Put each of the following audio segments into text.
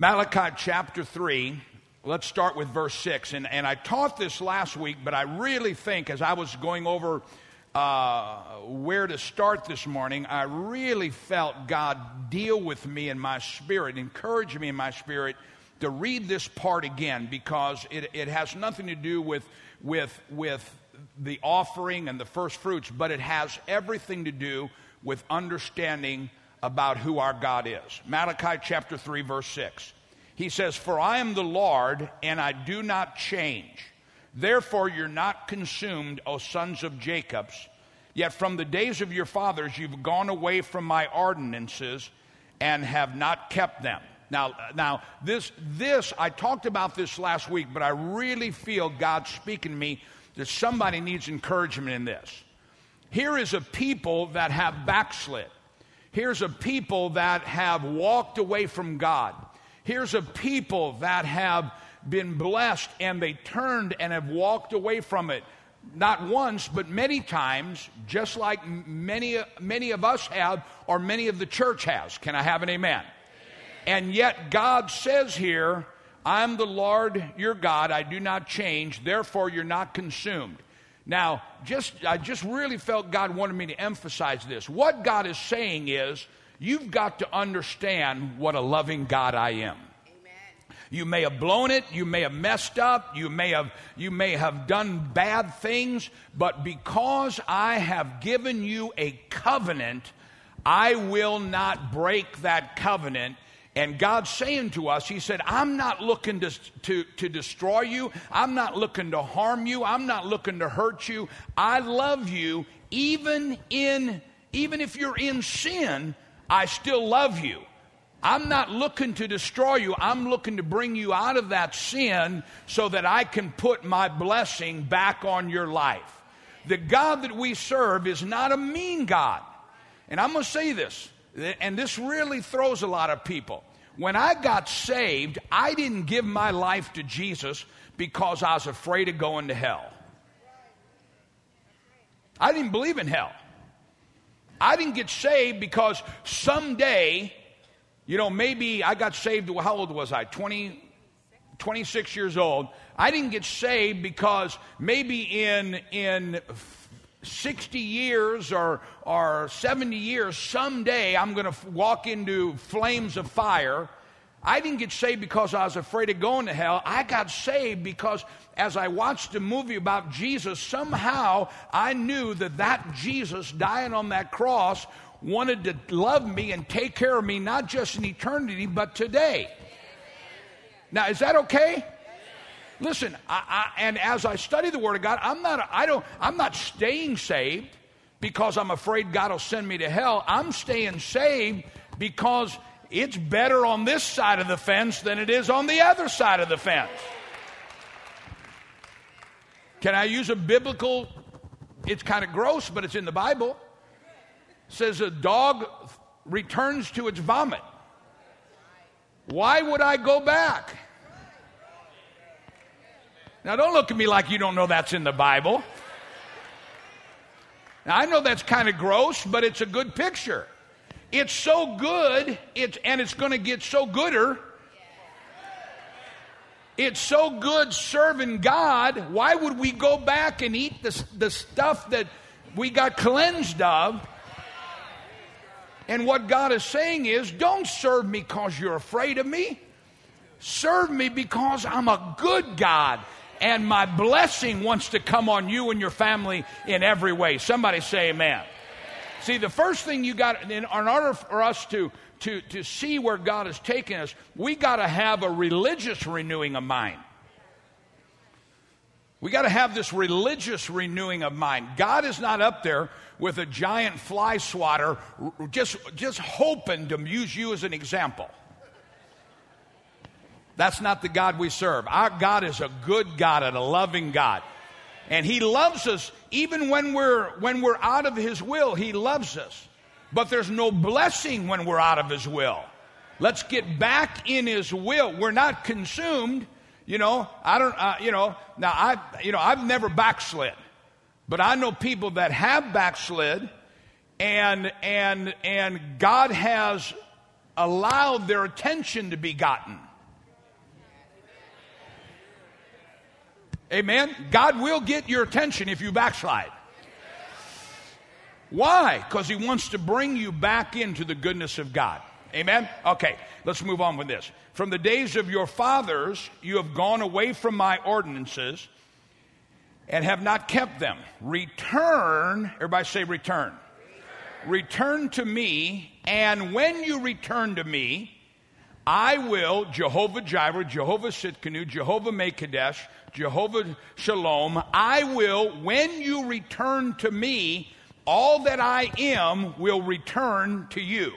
Malachi chapter 3, let's start with verse 6. And, and I taught this last week, but I really think as I was going over uh, where to start this morning, I really felt God deal with me in my spirit, encourage me in my spirit to read this part again because it, it has nothing to do with, with, with the offering and the first fruits, but it has everything to do with understanding about who our God is. Malachi chapter 3, verse 6. He says, For I am the Lord, and I do not change. Therefore, you're not consumed, O sons of Jacob's. Yet from the days of your fathers, you've gone away from my ordinances and have not kept them. Now, now this, this, I talked about this last week, but I really feel God speaking to me that somebody needs encouragement in this. Here is a people that have backslid. Here's a people that have walked away from God. Here's a people that have been blessed and they turned and have walked away from it. Not once, but many times, just like many, many of us have, or many of the church has. Can I have an amen? And yet, God says here, I'm the Lord your God, I do not change, therefore you're not consumed. Now, just I just really felt God wanted me to emphasize this. What God is saying is, you've got to understand what a loving God I am. You may have blown it, you may have messed up, you may have you may have done bad things, but because I have given you a covenant, I will not break that covenant and God's saying to us, He said, I'm not looking to, to, to destroy you. I'm not looking to harm you. I'm not looking to hurt you. I love you even in even if you're in sin, I still love you. I'm not looking to destroy you. I'm looking to bring you out of that sin so that I can put my blessing back on your life. The God that we serve is not a mean God. And I'm going to say this, and this really throws a lot of people. When I got saved, I didn't give my life to Jesus because I was afraid of going to hell. I didn't believe in hell. I didn't get saved because someday, you know, maybe I got saved, how old was I? 20, 26 years old. I didn't get saved because maybe in, in 60 years or, or 70 years, someday I'm going to walk into flames of fire. I didn't get saved because I was afraid of going to hell. I got saved because as I watched a movie about Jesus, somehow I knew that that Jesus dying on that cross wanted to love me and take care of me, not just in eternity, but today. Now, is that okay? Listen, I, I, and as I study the Word of God, I'm not, I don't, I'm not staying saved because I'm afraid God will send me to hell. I'm staying saved because it's better on this side of the fence than it is on the other side of the fence. Can I use a biblical? It's kind of gross, but it's in the Bible. It says a dog returns to its vomit. Why would I go back? Now, don't look at me like you don't know that's in the Bible. Now, I know that's kind of gross, but it's a good picture. It's so good, it's, and it's going to get so gooder. It's so good serving God. Why would we go back and eat the, the stuff that we got cleansed of? And what God is saying is don't serve me because you're afraid of me. Serve me because I'm a good God and my blessing wants to come on you and your family in every way. Somebody say amen. See, the first thing you got, in, order for us to, to, to see where God is taking us, we got to have a religious renewing of mind. We got to have this religious renewing of mind. God is not up there with a giant fly swatter just, just hoping to use you as an example. That's not the God we serve. Our God is a good God and a loving God. And he loves us even when we're when we're out of his will, he loves us. But there's no blessing when we're out of his will. Let's get back in his will. We're not consumed, you know. I don't uh, you know, now I you know, I've never backslid. But I know people that have backslid and and and God has allowed their attention to be gotten. Amen? God will get your attention if you backslide. Why? Because He wants to bring you back into the goodness of God. Amen? Okay, let's move on with this. From the days of your fathers, you have gone away from my ordinances and have not kept them. Return, everybody say return. Return, return to me, and when you return to me, I will, Jehovah Jireh, Jehovah Tsidkenu, Jehovah Mekadesh, Jehovah Shalom, I will, when you return to me, all that I am will return to you.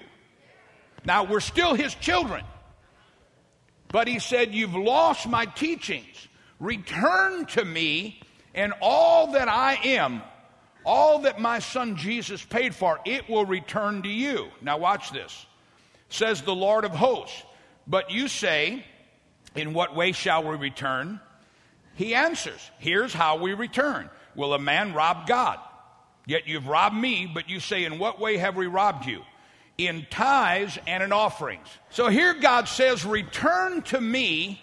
Now, we're still his children. But he said, You've lost my teachings. Return to me, and all that I am, all that my son Jesus paid for, it will return to you. Now, watch this. Says the Lord of hosts. But you say, In what way shall we return? He answers, Here's how we return. Will a man rob God? Yet you've robbed me, but you say, In what way have we robbed you? In tithes and in offerings. So here God says, Return to me,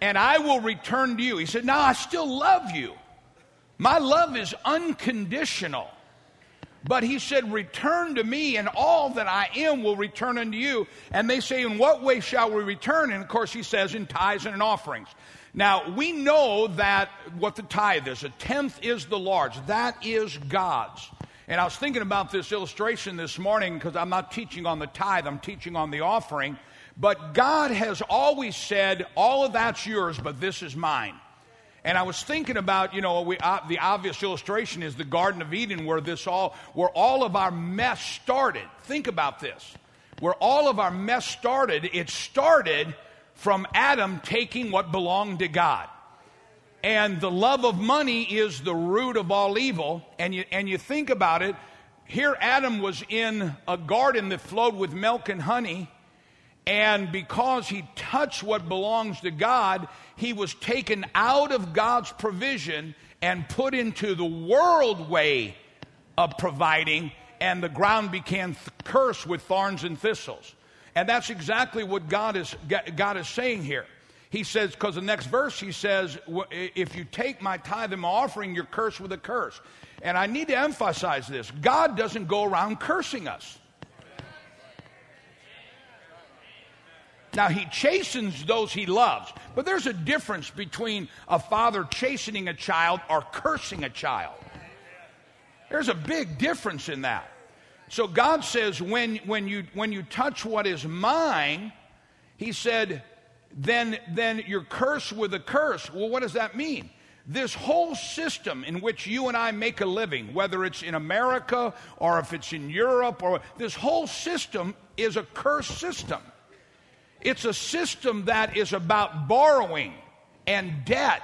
and I will return to you. He said, Now I still love you. My love is unconditional. But he said, Return to me, and all that I am will return unto you. And they say, In what way shall we return? And of course, he says, In tithes and in offerings. Now, we know that what the tithe is. A tenth is the Lord's, that is God's. And I was thinking about this illustration this morning because I'm not teaching on the tithe, I'm teaching on the offering. But God has always said, All of that's yours, but this is mine. And I was thinking about, you know, we, uh, the obvious illustration is the Garden of Eden, where this all, where all of our mess started. Think about this. Where all of our mess started, it started from Adam taking what belonged to God. And the love of money is the root of all evil. And you, and you think about it, here Adam was in a garden that flowed with milk and honey. And because he touched what belongs to God, he was taken out of God's provision and put into the world way of providing, and the ground became cursed with thorns and thistles. And that's exactly what God is, God is saying here. He says, because the next verse he says, if you take my tithe and my offering, you're cursed with a curse. And I need to emphasize this God doesn't go around cursing us. Now, he chastens those he loves, but there's a difference between a father chastening a child or cursing a child. There's a big difference in that. So God says, when, when, you, when you touch what is mine, He said, then, then you're cursed with a curse. Well, what does that mean? This whole system in which you and I make a living, whether it's in America or if it's in Europe, or this whole system is a cursed system. It's a system that is about borrowing and debt.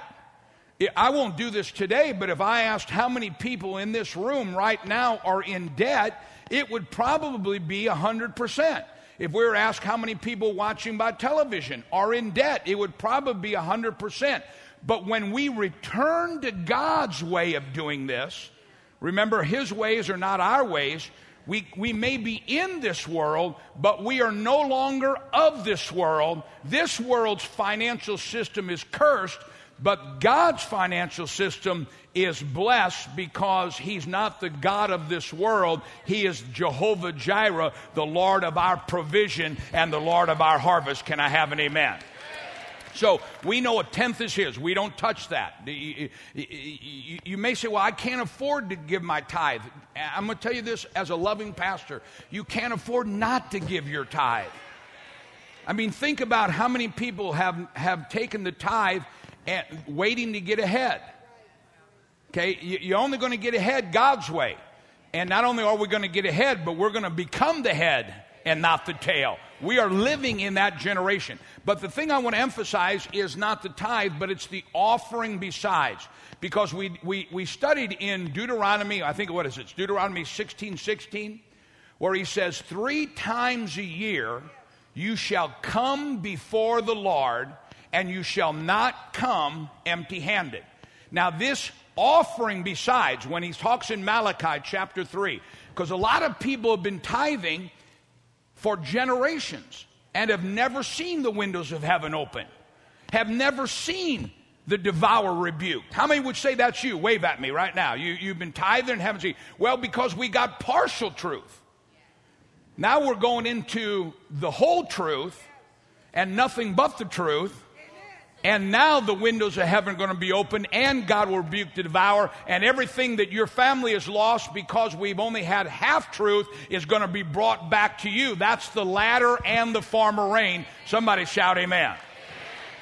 I won't do this today, but if I asked how many people in this room right now are in debt, it would probably be 100%. If we were asked how many people watching by television are in debt, it would probably be 100%. But when we return to God's way of doing this, remember, His ways are not our ways. We, we may be in this world, but we are no longer of this world. This world's financial system is cursed, but God's financial system is blessed because He's not the God of this world. He is Jehovah Jireh, the Lord of our provision and the Lord of our harvest. Can I have an amen? So we know a tenth is his. We don't touch that. You may say, well, I can't afford to give my tithe. I'm going to tell you this as a loving pastor you can't afford not to give your tithe. I mean, think about how many people have, have taken the tithe and waiting to get ahead. Okay, you're only going to get ahead God's way. And not only are we going to get ahead, but we're going to become the head and not the tail. We are living in that generation. But the thing I want to emphasize is not the tithe, but it's the offering besides. Because we, we, we studied in Deuteronomy, I think what is it? It's Deuteronomy 16 16, where he says, Three times a year you shall come before the Lord and you shall not come empty handed. Now, this offering besides, when he talks in Malachi chapter 3, because a lot of people have been tithing for generations and have never seen the windows of heaven open, have never seen the devourer rebuked. How many would say that's you? Wave at me right now. You, you've been tithing and haven't seen. Well, because we got partial truth. Now we're going into the whole truth and nothing but the truth. And now the windows of heaven are going to be open, and God will rebuke the devourer, and everything that your family has lost because we've only had half truth is going to be brought back to you. That's the latter and the former rain. Somebody shout, Amen.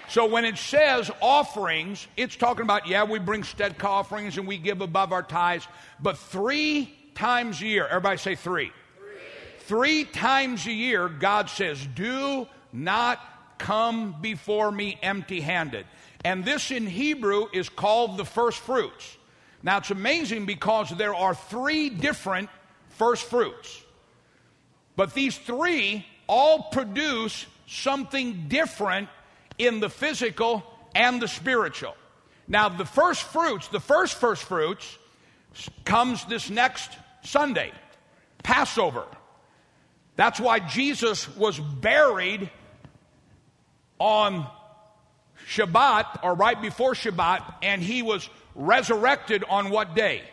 So when it says offerings, it's talking about, yeah, we bring tzedakah offerings and we give above our tithes, but three times a year, everybody say three. Three, three times a year, God says, do not come before me empty handed. And this in Hebrew is called the first fruits. Now it's amazing because there are three different first fruits. But these three all produce something different in the physical and the spiritual. Now, the first fruits, the first first fruits, comes this next Sunday, Passover. That's why Jesus was buried on Shabbat or right before Shabbat, and he was resurrected on what day?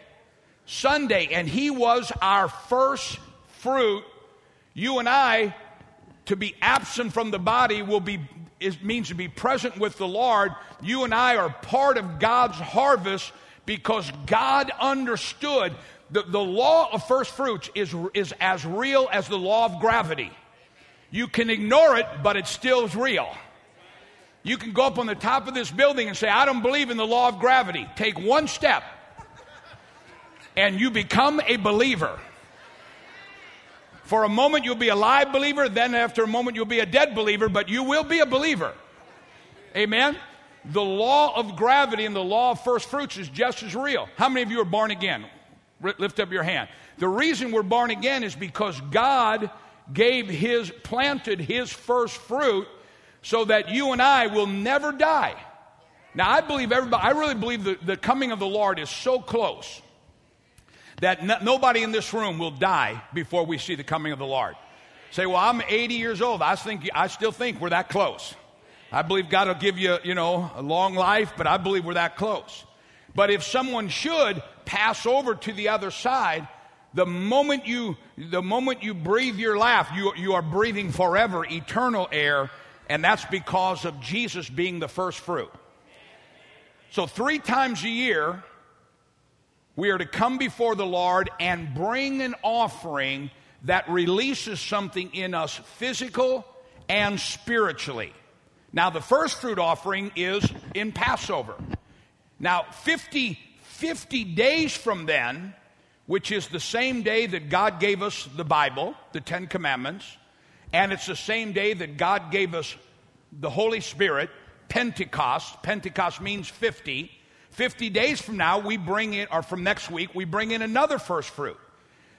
Sunday, and he was our first fruit. You and I, to be absent from the body, will be it means to be present with the Lord. You and I are part of God's harvest because God understood the, the law of first fruits is, is as real as the law of gravity. You can ignore it, but it still is real. You can go up on the top of this building and say, I don't believe in the law of gravity. Take one step, and you become a believer. For a moment, you'll be a live believer, then after a moment, you'll be a dead believer, but you will be a believer. Amen? The law of gravity and the law of first fruits is just as real. How many of you are born again? Lift up your hand. The reason we're born again is because God gave his, planted his first fruit so that you and I will never die. Now, I believe everybody, I really believe the, the coming of the Lord is so close that no, nobody in this room will die before we see the coming of the Lord. Say, well, I'm 80 years old. I think I still think we're that close. I believe God will give you, you know, a long life, but I believe we're that close. But if someone should pass over to the other side, the moment you the moment you breathe your laugh, you, you are breathing forever eternal air, and that's because of Jesus being the first fruit. So three times a year, we are to come before the Lord and bring an offering that releases something in us physical and spiritually. Now, the first fruit offering is in Passover. Now, 50, 50 days from then, which is the same day that God gave us the Bible, the Ten Commandments, and it's the same day that God gave us the Holy Spirit, Pentecost. Pentecost means 50. 50 days from now, we bring in, or from next week, we bring in another first fruit.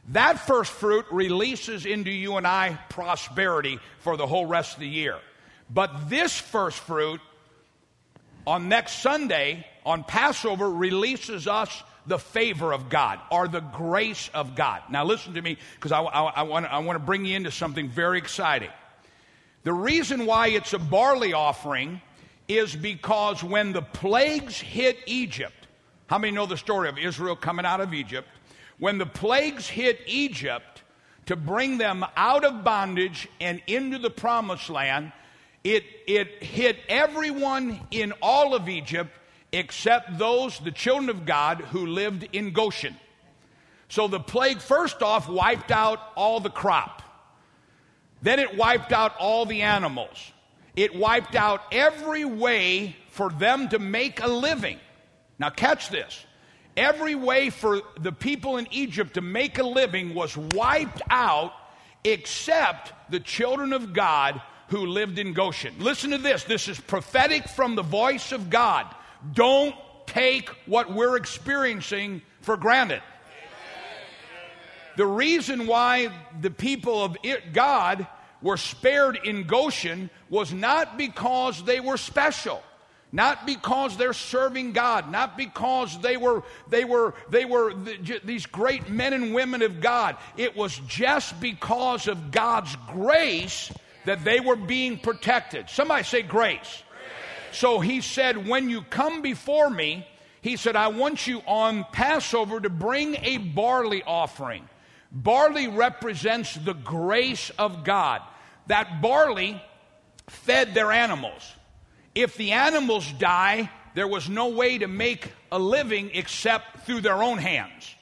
That first fruit releases into you and I prosperity for the whole rest of the year. But this first fruit on next Sunday, on Passover, releases us the favor of God or the grace of God. Now, listen to me because I, I, I want to bring you into something very exciting. The reason why it's a barley offering is because when the plagues hit Egypt, how many know the story of Israel coming out of Egypt? When the plagues hit Egypt to bring them out of bondage and into the promised land, it, it hit everyone in all of Egypt except those, the children of God, who lived in Goshen. So the plague, first off, wiped out all the crop. Then it wiped out all the animals it wiped out every way for them to make a living. Now, catch this. Every way for the people in Egypt to make a living was wiped out except the children of God who lived in Goshen. Listen to this. This is prophetic from the voice of God. Don't take what we're experiencing for granted. The reason why the people of God were spared in Goshen was not because they were special not because they're serving God, not because they were they were they were these great men and women of God. It was just because of God's grace that they were being protected. Somebody say grace. So he said, When you come before me, he said, I want you on Passover to bring a barley offering. Barley represents the grace of God. That barley fed their animals. If the animals die, there was no way to make a living except through their own hands.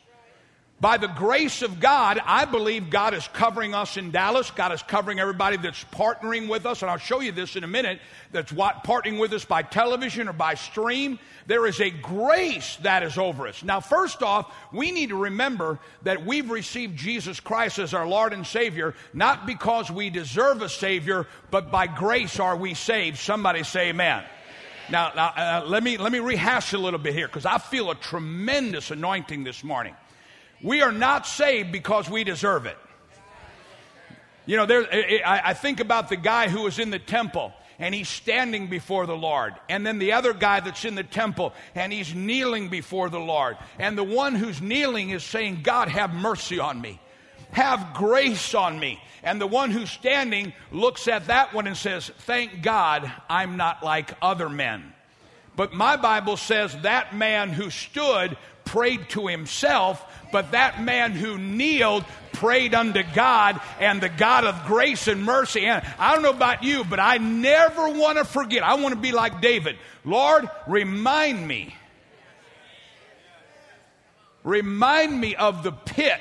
By the grace of God, I believe God is covering us in Dallas. God is covering everybody that's partnering with us. And I'll show you this in a minute that's what, partnering with us by television or by stream. There is a grace that is over us. Now, first off, we need to remember that we've received Jesus Christ as our Lord and Savior, not because we deserve a Savior, but by grace are we saved. Somebody say amen. Now, now uh, let, me, let me rehash a little bit here because I feel a tremendous anointing this morning. We are not saved because we deserve it. You know, there, I think about the guy who was in the temple and he's standing before the Lord. And then the other guy that's in the temple and he's kneeling before the Lord. And the one who's kneeling is saying, God, have mercy on me. Have grace on me. And the one who's standing looks at that one and says, Thank God I'm not like other men. But my Bible says that man who stood prayed to himself but that man who kneeled prayed unto God and the God of grace and mercy. And I don't know about you, but I never want to forget. I want to be like David. Lord, remind me. Remind me of the pit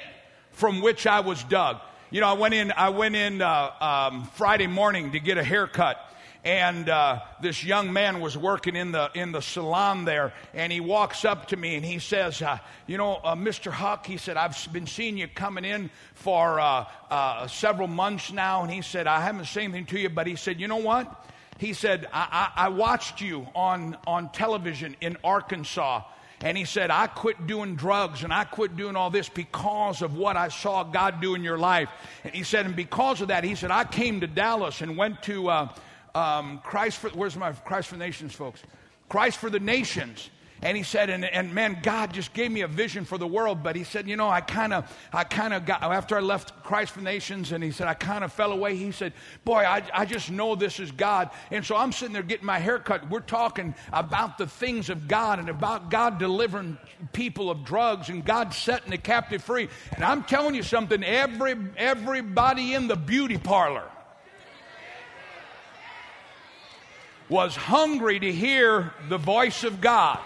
from which I was dug. You know, I went in. I went in uh, um, Friday morning to get a haircut, and uh, this young man was working in the in the salon there, and he walks up to me and he says, uh, "You know, uh, Mr. Huck," he said, "I've been seeing you coming in for uh, uh, several months now," and he said, "I haven't said anything to you, but he said, you know what?" He said, I, I, I watched you on on television in Arkansas." And he said, I quit doing drugs and I quit doing all this because of what I saw God do in your life. And he said, and because of that, he said, I came to Dallas and went to uh, um, Christ for, where's my Christ for Nations, folks? Christ for the Nations. And he said, and, and man, God just gave me a vision for the world. But he said, you know, I kind of, I kind of got, after I left Christ for Nations, and he said, I kind of fell away. He said, boy, I, I just know this is God. And so I'm sitting there getting my hair cut. We're talking about the things of God and about God delivering people of drugs and God setting the captive free. And I'm telling you something, every, everybody in the beauty parlor was hungry to hear the voice of God.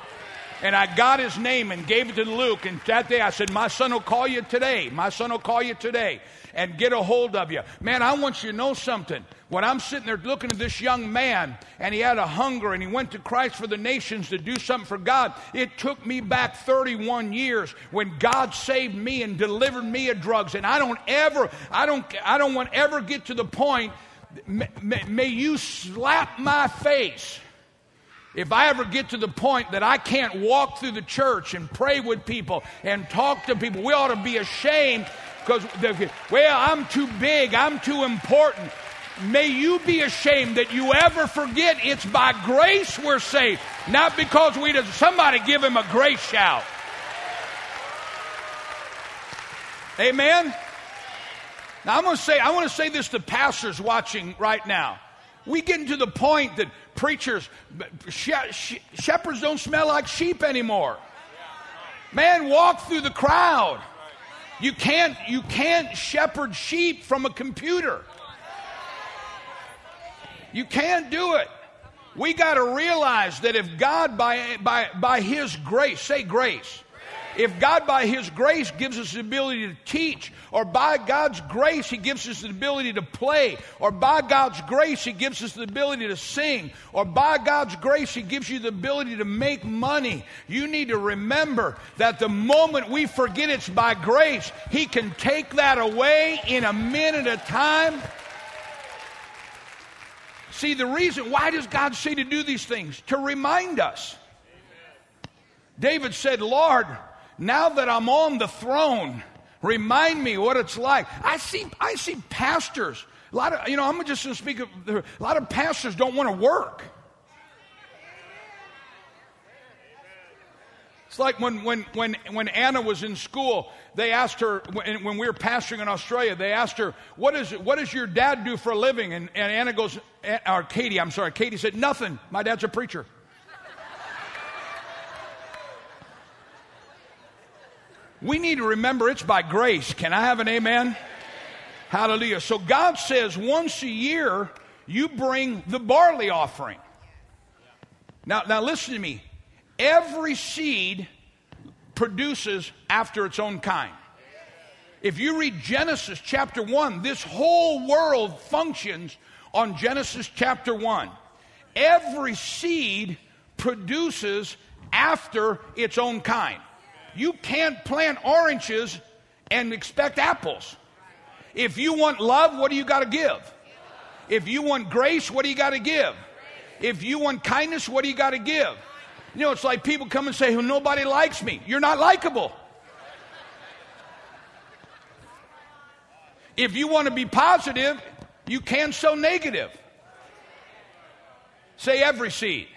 And I got his name and gave it to Luke. And that day I said, My son will call you today. My son will call you today and get a hold of you. Man, I want you to know something. When I'm sitting there looking at this young man and he had a hunger and he went to Christ for the nations to do something for God, it took me back 31 years when God saved me and delivered me of drugs. And I don't ever, I don't, I don't want ever get to the point may, may you slap my face if I ever get to the point that I can't walk through the church and pray with people and talk to people, we ought to be ashamed because, well, I'm too big, I'm too important. May you be ashamed that you ever forget it's by grace we're saved, not because we did. Somebody give him a grace shout. Amen. Now, I'm going to say, I want to say this to pastors watching right now. We get to the point that preachers, shepherds don't smell like sheep anymore. Man, walk through the crowd. You can't, you can't shepherd sheep from a computer. You can't do it. We got to realize that if God, by, by, by His grace, say grace, if God, by His grace, gives us the ability to teach, or by God's grace, He gives us the ability to play, or by God's grace, He gives us the ability to sing, or by God's grace, He gives you the ability to make money, you need to remember that the moment we forget it's by grace, He can take that away in a minute of time. See, the reason, why does God say to do these things? To remind us. David said, Lord, now that I'm on the throne, remind me what it's like. I see, I see pastors. A lot of, you know, I'm just going to speak of, a lot of pastors don't want to work. It's like when, when, when, when Anna was in school, they asked her, when, when we were pastoring in Australia, they asked her, what, is, what does your dad do for a living? And, and Anna goes, or Katie, I'm sorry, Katie said, nothing. My dad's a preacher. We need to remember it's by grace. Can I have an amen? Hallelujah. So God says once a year, you bring the barley offering. Now, now listen to me. Every seed produces after its own kind. If you read Genesis chapter 1, this whole world functions on Genesis chapter 1. Every seed produces after its own kind. You can't plant oranges and expect apples. If you want love, what do you got to give? If you want grace, what do you got to give? If you want kindness, what do you got to give? You know, it's like people come and say, well, nobody likes me. You're not likable. If you want to be positive, you can't sow negative. Say every seed.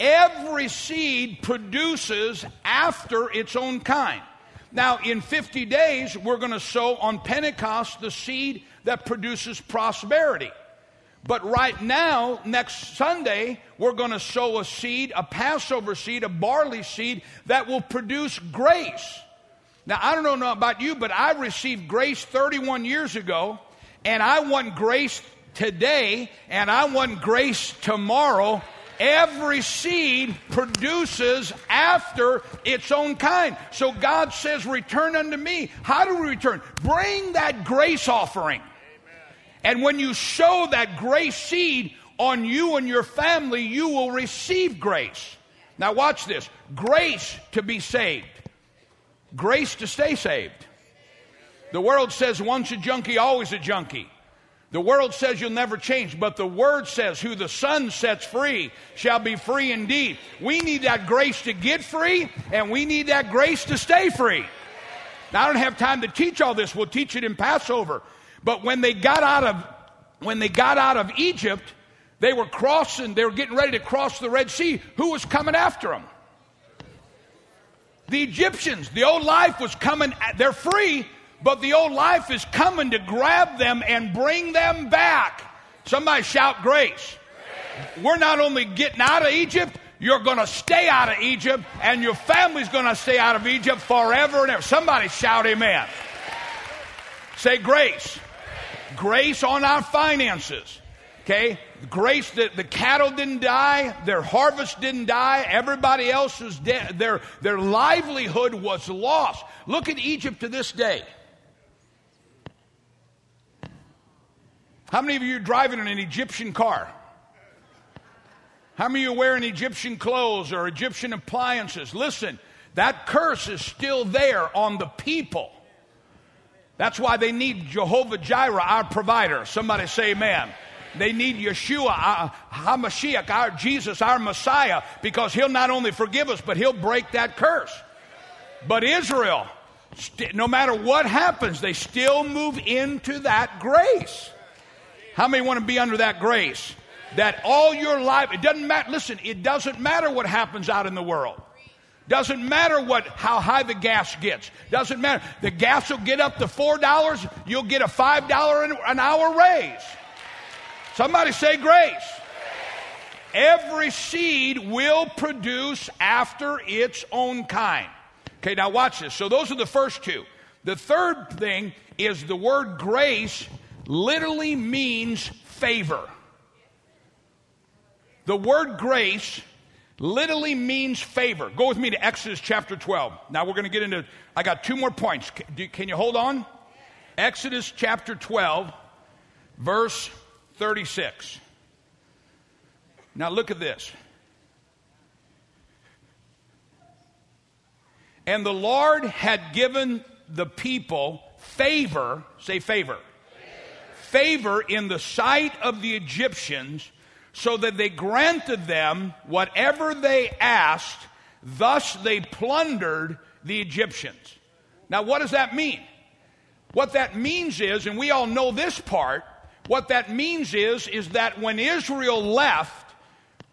Every seed produces after its own kind. Now, in 50 days, we're going to sow on Pentecost the seed that produces prosperity. But right now, next Sunday, we're going to sow a seed, a Passover seed, a barley seed that will produce grace. Now, I don't know about you, but I received grace 31 years ago, and I want grace today, and I want grace tomorrow. Every seed produces after its own kind. So God says, Return unto me. How do we return? Bring that grace offering. And when you sow that grace seed on you and your family, you will receive grace. Now, watch this grace to be saved, grace to stay saved. The world says once a junkie, always a junkie. The world says you'll never change, but the Word says, Who the Son sets free shall be free indeed. We need that grace to get free, and we need that grace to stay free. Now, I don't have time to teach all this. We'll teach it in Passover. But when they got out of when they got out of Egypt, they were crossing, they were getting ready to cross the Red Sea. Who was coming after them? The Egyptians. The old life was coming, they're free, but the old life is coming to grab them and bring them back. Somebody shout grace. grace. We're not only getting out of Egypt, you're going to stay out of Egypt, and your family's going to stay out of Egypt forever and ever. Somebody shout amen. Say grace grace on our finances. Okay? Grace that the cattle didn't die, their harvest didn't die, everybody else's dead, their, their livelihood was lost. Look at Egypt to this day. How many of you are driving in an Egyptian car? How many of you are wearing Egyptian clothes or Egyptian appliances? Listen, that curse is still there on the people. That's why they need Jehovah Jireh, our provider. Somebody say amen. They need Yeshua, our, HaMashiach, our Jesus, our Messiah, because he'll not only forgive us, but he'll break that curse. But Israel, no matter what happens, they still move into that grace. How many want to be under that grace? That all your life, it doesn't matter, listen, it doesn't matter what happens out in the world. Doesn't matter what how high the gas gets. Doesn't matter. The gas will get up to four dollars. You'll get a five dollar an hour raise. Somebody say grace. Every seed will produce after its own kind. Okay, now watch this. So those are the first two. The third thing is the word grace literally means favor. The word grace literally means favor. Go with me to Exodus chapter 12. Now we're going to get into, I got two more points. Can you hold on? Exodus chapter 12, verse 36. Now look at this. And the Lord had given the people favor, say favor, favor in the sight of the Egyptians so that they granted them whatever they asked, thus they plundered the Egyptians. Now, what does that mean? What that means is, and we all know this part, what that means is, is that when Israel left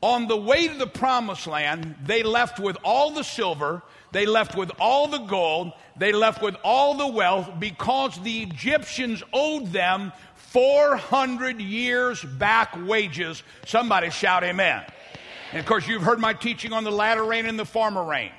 On the way to the promised land, they left with all the silver, they left with all the gold, they left with all the wealth because the Egyptians owed them 400 years back wages. Somebody shout amen. And of course, you've heard my teaching on the latter rain and the former rain.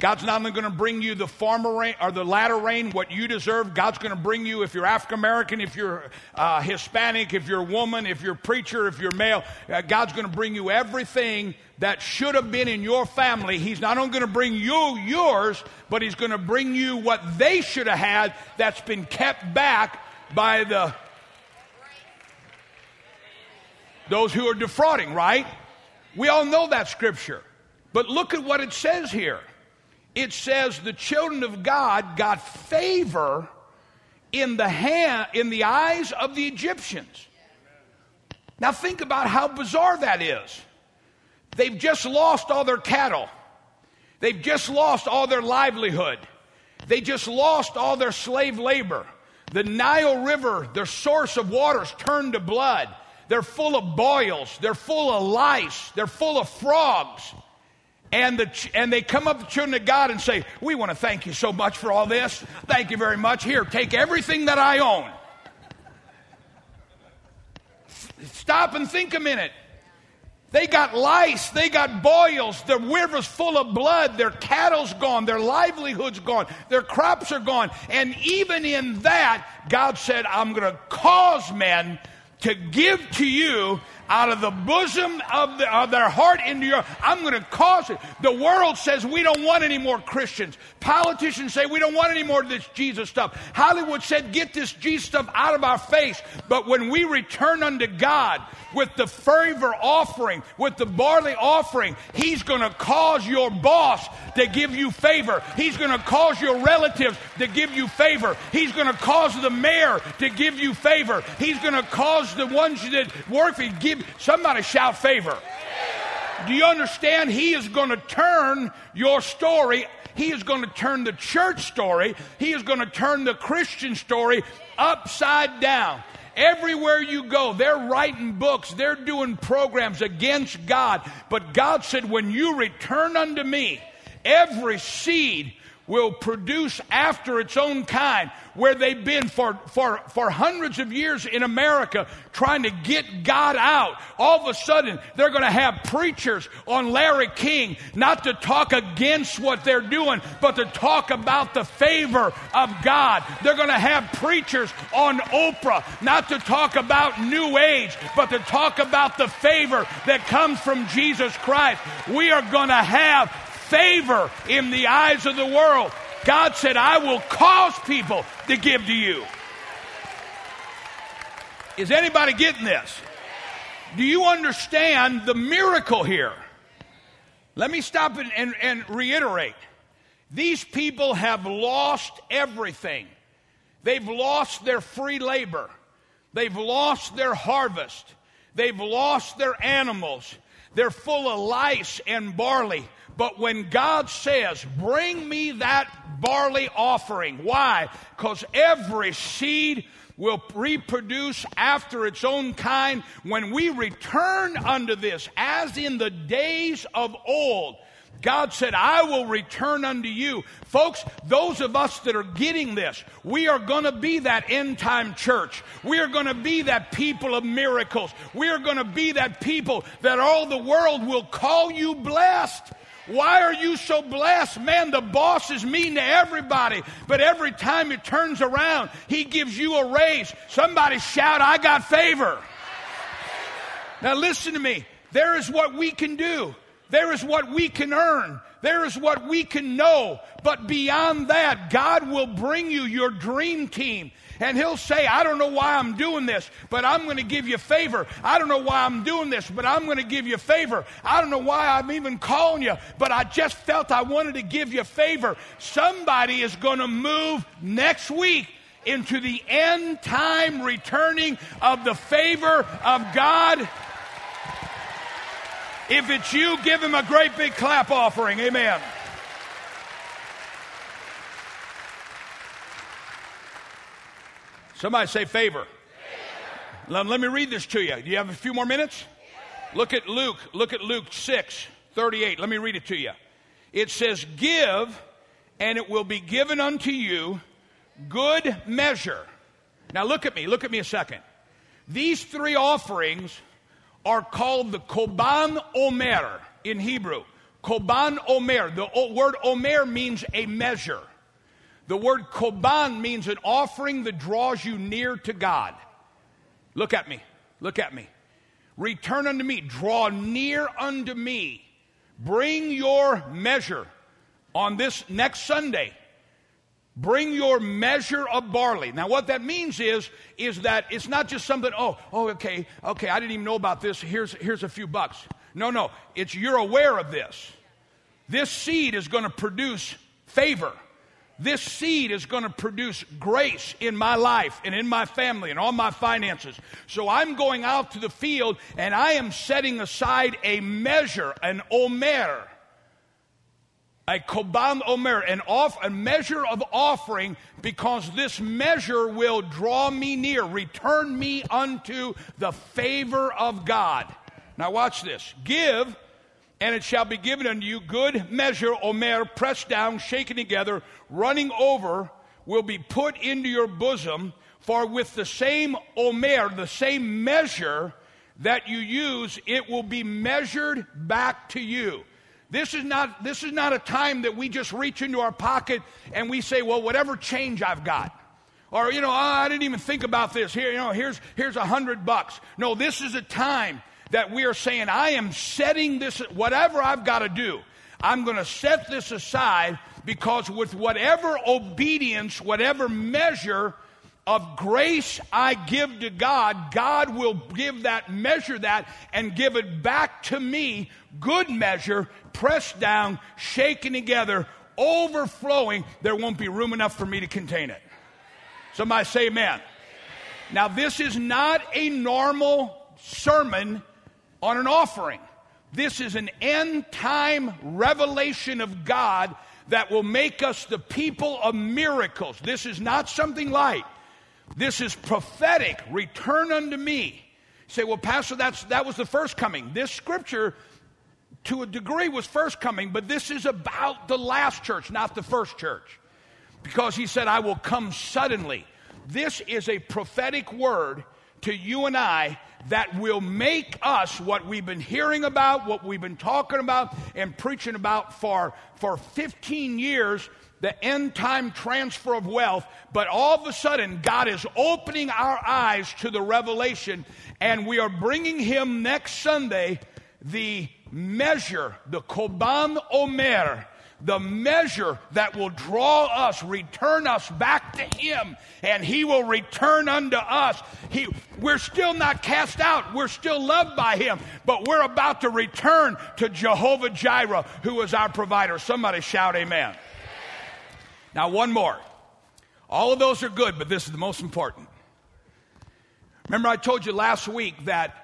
God's not only going to bring you the former rain or the latter rain, what you deserve. God's going to bring you, if you're African American, if you're uh, Hispanic, if you're a woman, if you're a preacher, if you're male, uh, God's going to bring you everything that should have been in your family. He's not only going to bring you yours, but He's going to bring you what they should have had that's been kept back by the those who are defrauding, right? We all know that scripture. But look at what it says here it says the children of God got favor in the hand in the eyes of the Egyptians. Now think about how bizarre that is. They've just lost all their cattle. They've just lost all their livelihood. They just lost all their slave labor. The Nile River, their source of waters, turned to blood. They're full of boils. They're full of lice. They're full of frogs and, the, and they come up to the children of God and say, We want to thank you so much for all this. Thank you very much. Here, take everything that I own. Stop and think a minute. They got lice, they got boils, the river's full of blood, their cattle's gone, their livelihood's gone, their crops are gone. And even in that, God said, I'm going to cause men to give to you out of the bosom of, the, of their heart into your. I'm going to cause it. The world says we don't want any more Christians. Politicians say we don't want any more of this Jesus stuff. Hollywood said get this Jesus stuff out of our face. But when we return unto God with the fervor offering, with the barley offering, He's going to cause your boss to give you favor. He's going to cause your relatives to give you favor. He's going to cause the mayor to give you favor. He's going to cause the ones that work for you give somebody shout favor. Do you understand? He is going to turn your story he is going to turn the church story, he is going to turn the Christian story upside down. Everywhere you go, they're writing books, they're doing programs against God. But God said, When you return unto me, every seed will produce after its own kind where they've been for, for, for hundreds of years in America trying to get God out. All of a sudden, they're going to have preachers on Larry King not to talk against what they're doing, but to talk about the favor of God. They're going to have preachers on Oprah not to talk about New Age, but to talk about the favor that comes from Jesus Christ. We are going to have favor in the eyes of the world. God said, I will cause people to give to you. Is anybody getting this? Do you understand the miracle here? Let me stop and, and, and, reiterate. These people have lost everything. They've lost their free labor. They've lost their harvest. They've lost their animals. They're full of lice and barley. But when God says, Bring me that barley offering, why? Because every seed will reproduce after its own kind. When we return unto this, as in the days of old, God said, I will return unto you. Folks, those of us that are getting this, we are going to be that end time church. We are going to be that people of miracles. We are going to be that people that all the world will call you blessed. Why are you so blessed? Man, the boss is mean to everybody, but every time it turns around, he gives you a raise. Somebody shout, I got favor. Now, listen to me. There is what we can do, there is what we can earn, there is what we can know. But beyond that, God will bring you your dream team and he'll say, I don't know why I'm doing this, but I'm going to give you favor. I don't know why I'm doing this, but I'm going to give you favor. I don't know why I'm even calling you, but I just felt I wanted to give you favor. Somebody is going to move next week into the end time returning of the favor of God. If it's you, give him a great big clap offering. Amen. Somebody say favor. Let, let, me read this to you. Do you have a few more minutes? Look at Luke. Look at Luke 6 38. Let me read it to you. It says, Give, and it will be given unto you good measure. Now look at me. Look at me a second. These three offerings are called the Korban Omer in Hebrew. Korban Omer. The word Omer means a measure. The word Korban means an offering that draws you near to God. Look at me. Look at me. Return unto me. Draw near unto me. Bring your measure on this next Sunday. Bring your measure of barley. Now, what that means is, is that it's not just something, oh, oh, okay, okay, I didn't even know about this. Here's, here's a few bucks. No, no, it's you're aware of this. This seed is going to produce favor. This seed is going to produce grace in my life and in my family and all my finances. So I'm going out to the field and I am setting aside a measure, an omer, a korban omer, an off, a measure of offering, because this measure will draw me near, return me unto the favor of God. Now watch this. Give and it shall be given unto you good measure, Omer, pressed down, shaken together, running over, will be put into your bosom. For with the same Omer, the same measure that you use, it will be measured back to you. This is not, this is not a time that we just reach into our pocket and we say, well, whatever change I've got. Or, you know, oh, I didn't even think about this. Here, you know, here's, here's a hundred bucks. No, this is a time that we are saying, I am setting this, whatever I've got to do, I'm going to set this aside because with whatever obedience, whatever measure of grace I give to God, God will give that, measure that, and give it back to me, good measure, pressed down, shaken together, overflowing. There won't be room enough for me to contain it. Somebody say amen. Now, this is not a normal sermon on an offering. This is an end time revelation of God that will make us the people of miracles. This is not something light. This is prophetic. Return unto me. You say, well, Pastor, that's, that was the first coming. This scripture, to a degree, was first coming, but this is about the last church, not the first church. Because he said, I will come suddenly. This is a prophetic word to you and I that will make us what we've been hearing about, what we've been talking about and preaching about for, for 15 years the end time transfer of wealth, but all of a sudden, God is opening our eyes to the revelation, and we are bringing Him next Sunday the measure, the Korban Omer, the measure that will draw us, return us back to Him, and He will return unto us. He, we're still not cast out. We're still loved by Him, but we're about to return to Jehovah Jireh, who is our provider. Somebody shout, Amen. Now, one more. All of those are good, but this is the most important. Remember, I told you last week that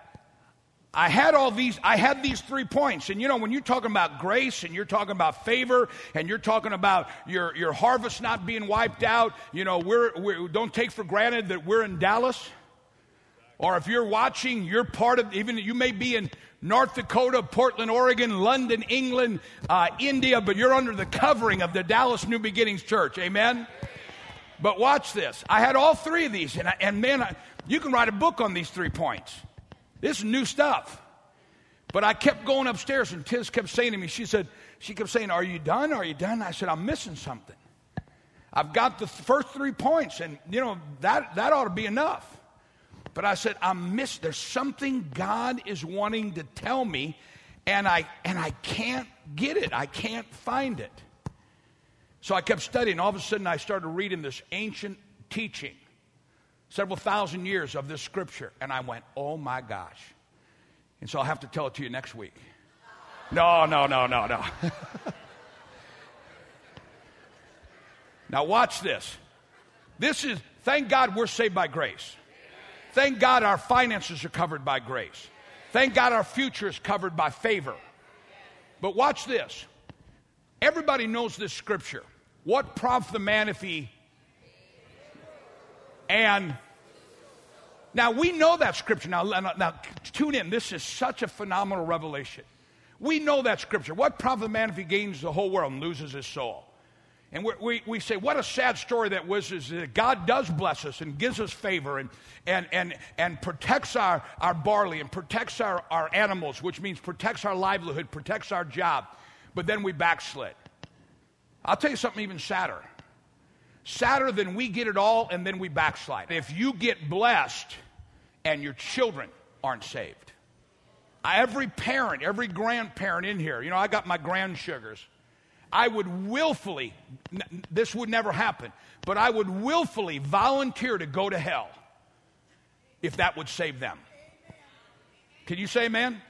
I had all these, I had these three points. And you know, when you're talking about grace and you're talking about favor and you're talking about your, your harvest not being wiped out, you know, we're, we don't take for granted that we're in Dallas. Or if you're watching, you're part of, even you may be in North Dakota, Portland, Oregon, London, England, uh, India, but you're under the covering of the Dallas New Beginnings Church. Amen? But watch this. I had all three of these, and, I, and man, I, you can write a book on these three points. This is new stuff. But I kept going upstairs, and Tiz kept saying to me, she said, she kept saying, Are you done? Are you done? I said, I'm missing something. I've got the first three points, and you know, that, that ought to be enough. But I said, I'm missed. There's something God is wanting to tell me, and I and I can't get it. I can't find it. So I kept studying. All of a sudden, I started reading this ancient teaching several thousand years of this scripture. And I went, oh my gosh. And so I'll have to tell it to you next week. No, no, no, no, no. now, watch this. This is, thank God we're saved by grace. Thank God our finances are covered by grace. Thank God our future is covered by favor. But watch this. Everybody knows this scripture. What profit the man if he and Now, we know that scripture. Now, now, now, tune in. This is such a phenomenal revelation. We know that scripture. What profit man if he gains the whole world and loses his soul? And we, we, we, say, what a sad story that was is that God does bless us and gives us favor and, and, and, and protects our, our barley and protects our, our animals, which means protects our livelihood, protects our job. But then we backslid. I'll tell you something even sadder. Sadder than we get it all and then we backslide. If you get blessed and your children aren't saved. Every parent, every grandparent in here, you know, I got my grandsugars. I would willfully, this would never happen, but I would willfully volunteer to go to hell if that would save them. Can you say amen?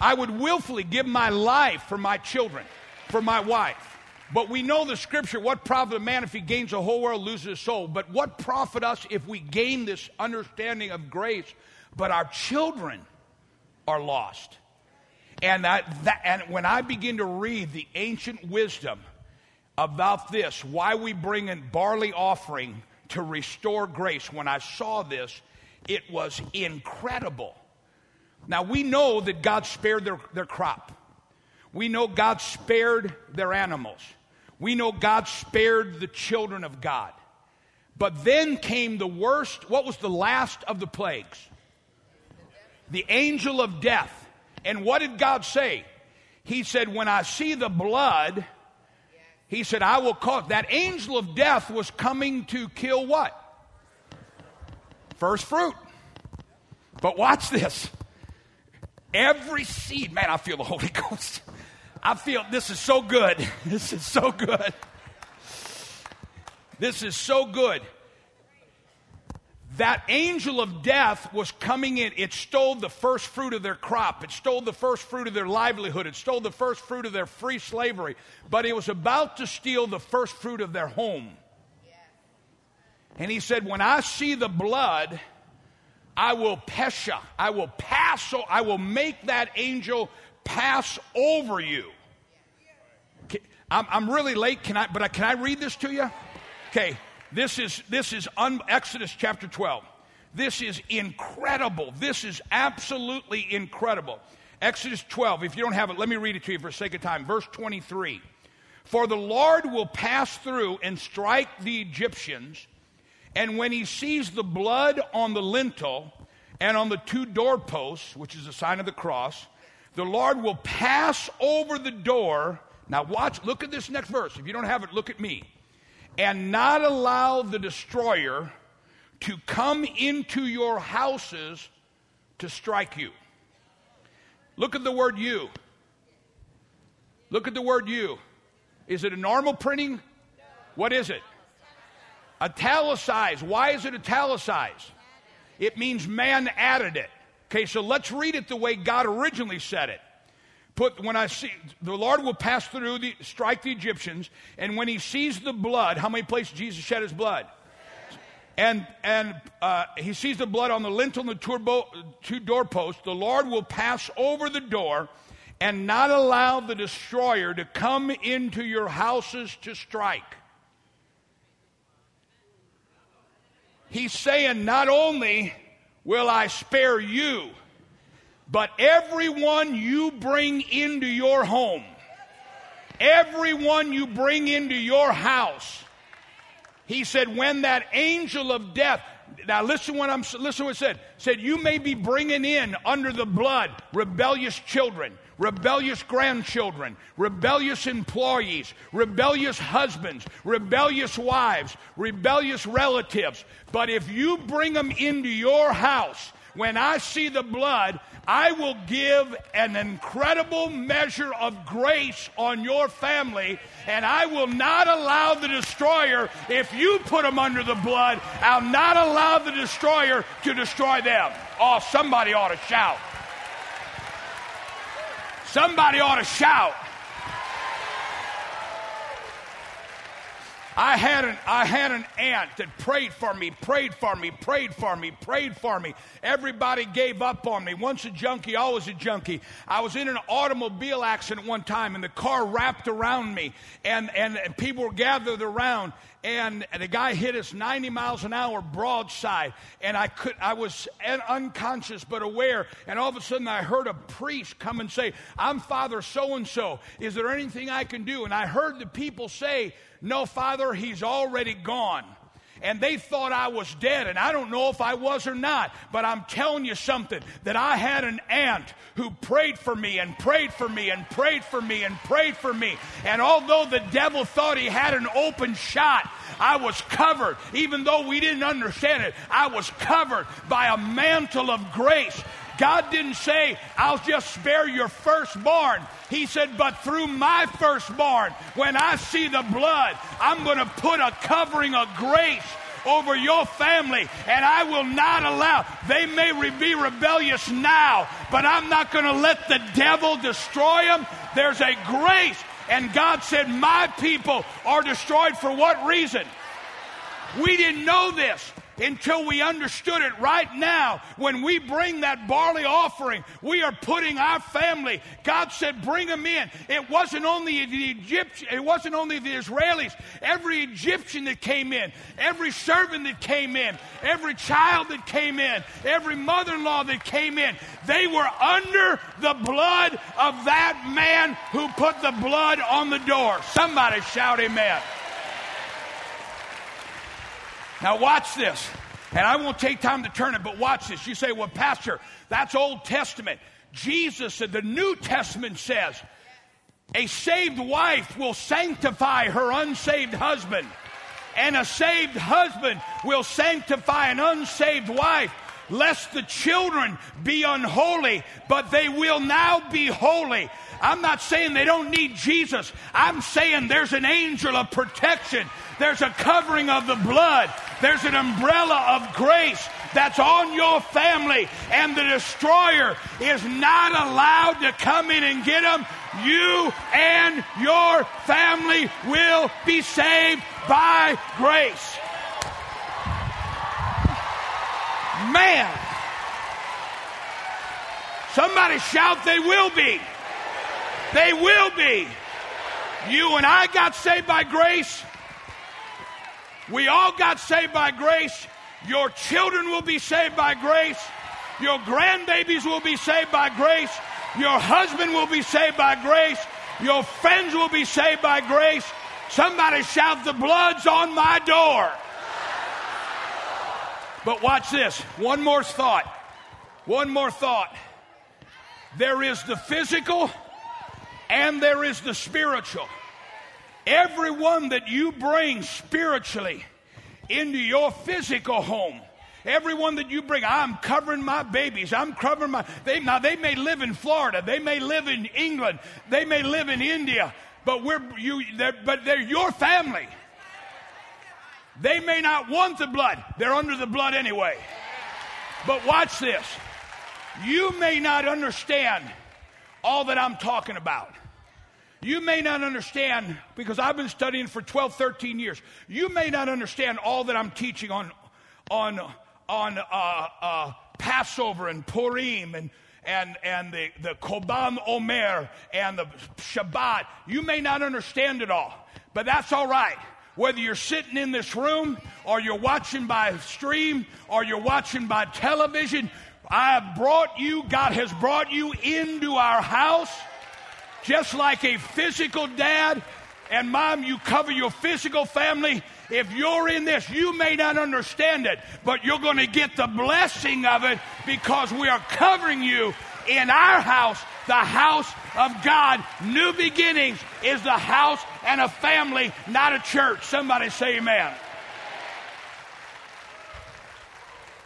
I would willfully give my life for my children, for my wife. But we know the scripture what profit a man if he gains the whole world, loses his soul? But what profit us if we gain this understanding of grace, but our children are lost? And, that, that, and when I begin to read the ancient wisdom about this, why we bring in barley offering to restore grace, when I saw this, it was incredible. Now we know that God spared their, their crop. We know God spared their animals. We know God spared the children of God. But then came the worst, what was the last of the plagues? The angel of death and what did God say? He said, When I see the blood, he said, I will cause. That angel of death was coming to kill what? First fruit. But watch this. Every seed, man, I feel the Holy Ghost. I feel this is so good. This is so good. This is so good that angel of death was coming in. It stole the first fruit of their crop. It stole the first fruit of their livelihood. It stole the first fruit of their free slavery. But it was about to steal the first fruit of their home. And he said, When I see the blood, I will pesha. I will pass. I will make that angel pass over you. I'm, really late. Can I? But can I read this to you? Okay. This is, this is un- Exodus chapter 12. This is incredible. This is absolutely incredible. Exodus 12, if you don't have it, let me read it to you for sake of time. Verse 23. For the Lord will pass through and strike the Egyptians, and when he sees the blood on the lintel and on the two doorposts, which is a sign of the cross, the Lord will pass over the door. Now, watch, look at this next verse. If you don't have it, look at me and not allow the destroyer to come into your houses to strike you. Look at the word you. Look at the word you. Is it a normal printing? What is it? Italicized. Why is it italicized? It means man added it. Okay, so let's read it the way God originally said it put when I see the Lord will pass through the strike the Egyptians, and when he sees the blood, how many places Jesus shed his blood? And and uh, he sees the blood on the lintel and the turbo, two doorposts. The Lord will pass over the door and not allow the destroyer to come into your houses to strike. He's saying, not only will I spare you, but everyone you bring into your home, everyone you bring into your house, he said, when that angel of death, now listen what I'm listen what it said. Said you may be bringing in under the blood rebellious children, rebellious grandchildren, rebellious employees, rebellious husbands, rebellious wives, rebellious relatives. But if you bring them into your house, when I see the blood, I will give an incredible measure of grace on your family, and I will not allow the destroyer, if you put them under the blood, I'll not allow the destroyer to destroy them. Oh, somebody ought to shout. Somebody ought to shout. I had an, I had an aunt that prayed for me, prayed for me, prayed for me, prayed for me. Everybody gave up on me. Once a junkie, always a junkie. I was in an automobile accident one time and the car wrapped around me and, and people were gathered around and the guy hit us 90 miles an hour broadside and i could i was unconscious but aware and all of a sudden i heard a priest come and say i'm father so and so is there anything i can do and i heard the people say no father he's already gone. And they thought I was dead, and I don't know if I was or not, but I'm telling you something that I had an aunt who prayed for me and prayed for me and prayed for me and prayed for me. And although the devil thought he had an open shot, I was covered, even though we didn't understand it, I was covered by a mantle of grace God didn't say, I'll just spare your firstborn. He said, but through my firstborn, when I see the blood, I'm going to put a covering of grace over your family, and I will not allow. They may be rebellious now, but I'm not going to let the devil destroy them. There's a grace. And God said, My people are destroyed for what reason? We didn't know this until we understood it right now. When we bring that barley offering, we are putting our family. God said, bring them in. It wasn't only the Egyptian, it wasn't only the Israelis. Every Egyptian that came in, every servant that came in, every child that came in, every mother-in-law that came in, they were under the blood of that man who put the blood on the door. Somebody shout amen. Now, watch this. And I won't take time to turn it, but watch this. You say, well, Pastor, that's Old Testament. Jesus said, the New Testament says, a saved wife will sanctify her unsaved husband, and a saved husband will sanctify an unsaved wife lest the children be unholy, but they will now be holy. I'm not saying they don't need Jesus. I'm saying there's an angel of protection. There's a covering of the blood. There's an umbrella of grace that's on your family. And the destroyer is not allowed to come in and get them. You and your family will be saved by grace. Man. Somebody shout, they will be. They will be. You and I got saved by grace. We all got saved by grace. Your children will be saved by grace. Your grandbabies will be saved by grace. Your husband will be saved by grace. Your friends will be saved by grace. Somebody shout, The blood's on my door. But watch this. One more thought. One more thought. There is the physical and there is the spiritual. Everyone that you bring spiritually into your physical home, everyone that you bring, I'm covering my babies. I'm covering my. They, now they may live in Florida, they may live in England, they may live in India, but we're you. They're, but they're your family. They may not want the blood; they're under the blood anyway. But watch this. You may not understand all that I'm talking about. You may not understand, because I've been studying for 12, 13 years. You may not understand all that I'm teaching on, on, on uh, uh, Passover and Purim and, and, and the, the Korban Omer and the Shabbat. You may not understand it all, but that's all right. Whether you're sitting in this room or you're watching by stream or you're watching by television, I have brought you, God has brought you into our house just like a physical dad and mom, you cover your physical family. If you're in this, you may not understand it, but you're going to get the blessing of it because we are covering you in our house, the house of God. New beginnings is the house and a family, not a church. Somebody say amen.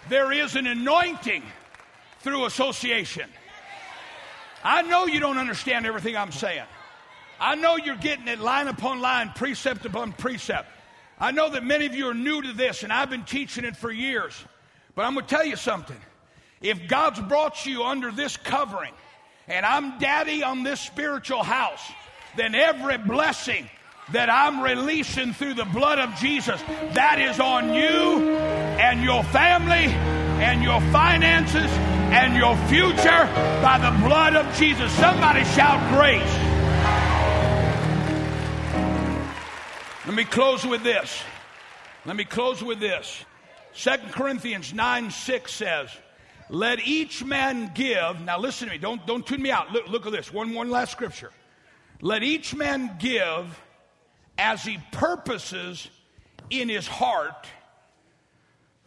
There is an anointing through association. I know you don't understand everything I'm saying. I know you're getting it line upon line, precept upon precept. I know that many of you are new to this, and I've been teaching it for years. But I'm going to tell you something. If God's brought you under this covering, and I'm daddy on this spiritual house, then every blessing that I'm releasing through the blood of Jesus, that is on you and your family and your finances and your future by the blood of Jesus. Somebody shout grace. Let me close with this. Let me close with this. 2 Corinthians 9 6 says, Let each man give. Now listen to me. Don't, don't tune me out. Look, look at this. One, one last scripture. Let each man give as he purposes in his heart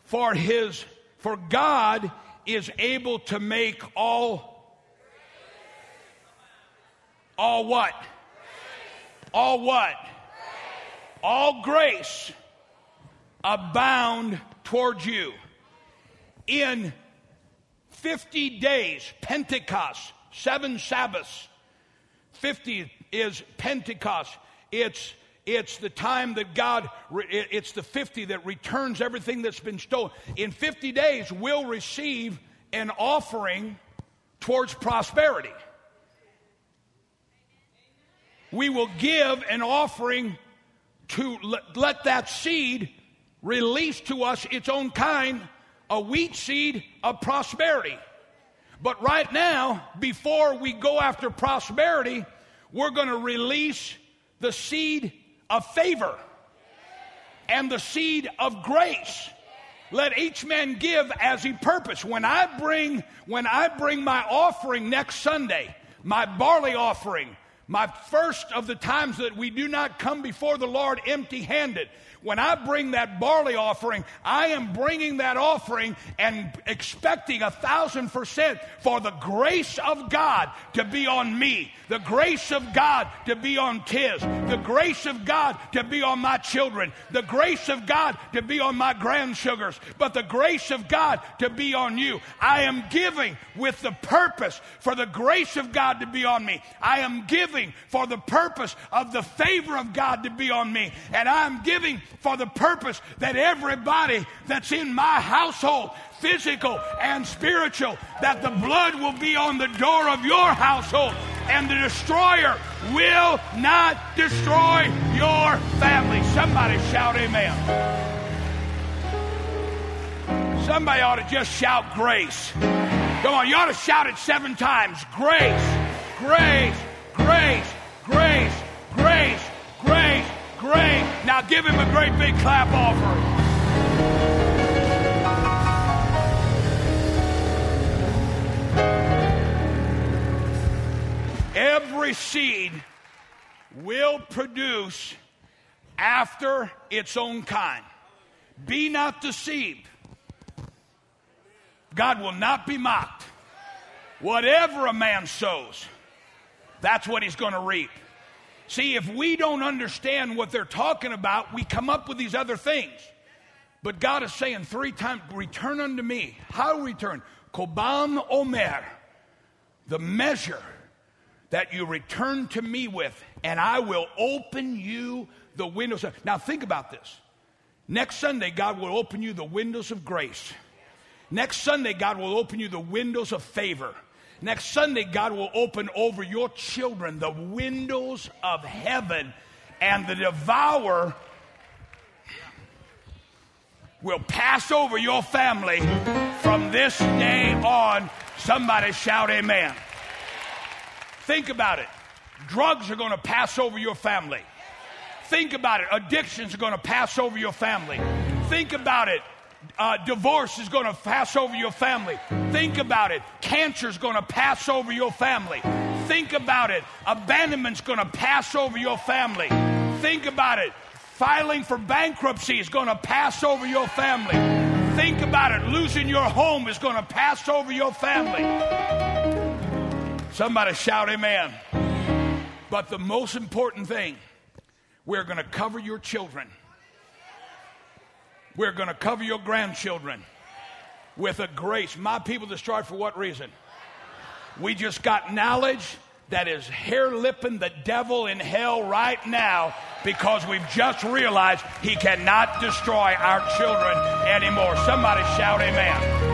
for his for God is able to make all all what? All what? All grace abound towards you. In 50 days, Pentecost, seven Sabbaths, 50 is Pentecost. It's it's the time that God, it's the 50 that returns everything that's been stolen. In 50 days, we'll receive an offering towards prosperity. We will give an offering to let, let that seed release to us its own kind, a wheat seed of prosperity. But right now, before we go after prosperity, we're going to release the seed of favor and the seed of grace. Let each man give as he purpose. When I bring when I bring my offering next Sunday, my barley offering, my first of the times that we do not come before the Lord empty-handed, when I bring that barley offering, I am bringing that offering and expecting a thousand percent for the grace of God to be on me, the grace of God to be on Tiz, the grace of God to be on my children, the grace of God to be on my grandsugars, but the grace of God to be on you. I am giving with the purpose for the grace of God to be on me. I am giving for the purpose of the favor of God to be on me. And I am giving for the purpose that everybody that's in my household, physical and spiritual, that the blood will be on the door of your household and the destroyer will not destroy your family. Somebody shout amen. Somebody ought to just shout grace. Come on, you ought to shout it seven times. Grace, grace, grace, grace, grace, grace, Great. Now give him a great big clap offering. Every seed will produce after its own kind. Be not deceived. God will not be mocked. Whatever a man sows, that's what he's going to reap. See, if we don't understand what they're talking about, we come up with these other things. But God is saying three times, return unto me. How return? Korban Omer, the measure that you return to me with, and I will open you the windows. Of, now think about this. Next Sunday, God will open you the windows of grace. Next Sunday, God will open you the windows of favor. Next Sunday, God will open over your children the windows of heaven, and the devourer will pass over your family from this day on. Somebody shout, Amen. Think about it. Drugs are going to pass over your family. Think about it. Addictions are going to pass over your family. Think about it uh, divorce is going to pass over your family. Think about it. Cancer is going to pass over your family. Think about it. Abandonment's going to pass over your family. Think about it. Filing for bankruptcy is going to pass over your family. Think about it. Losing your home is going to pass over your family. Somebody shout amen. But the most important thing, we're going to cover your children. We're going to cover your grandchildren with a grace. My people destroyed for what reason? We just got knowledge that is hair lipping the devil in hell right now because we've just realized he cannot destroy our children anymore. Somebody shout, Amen.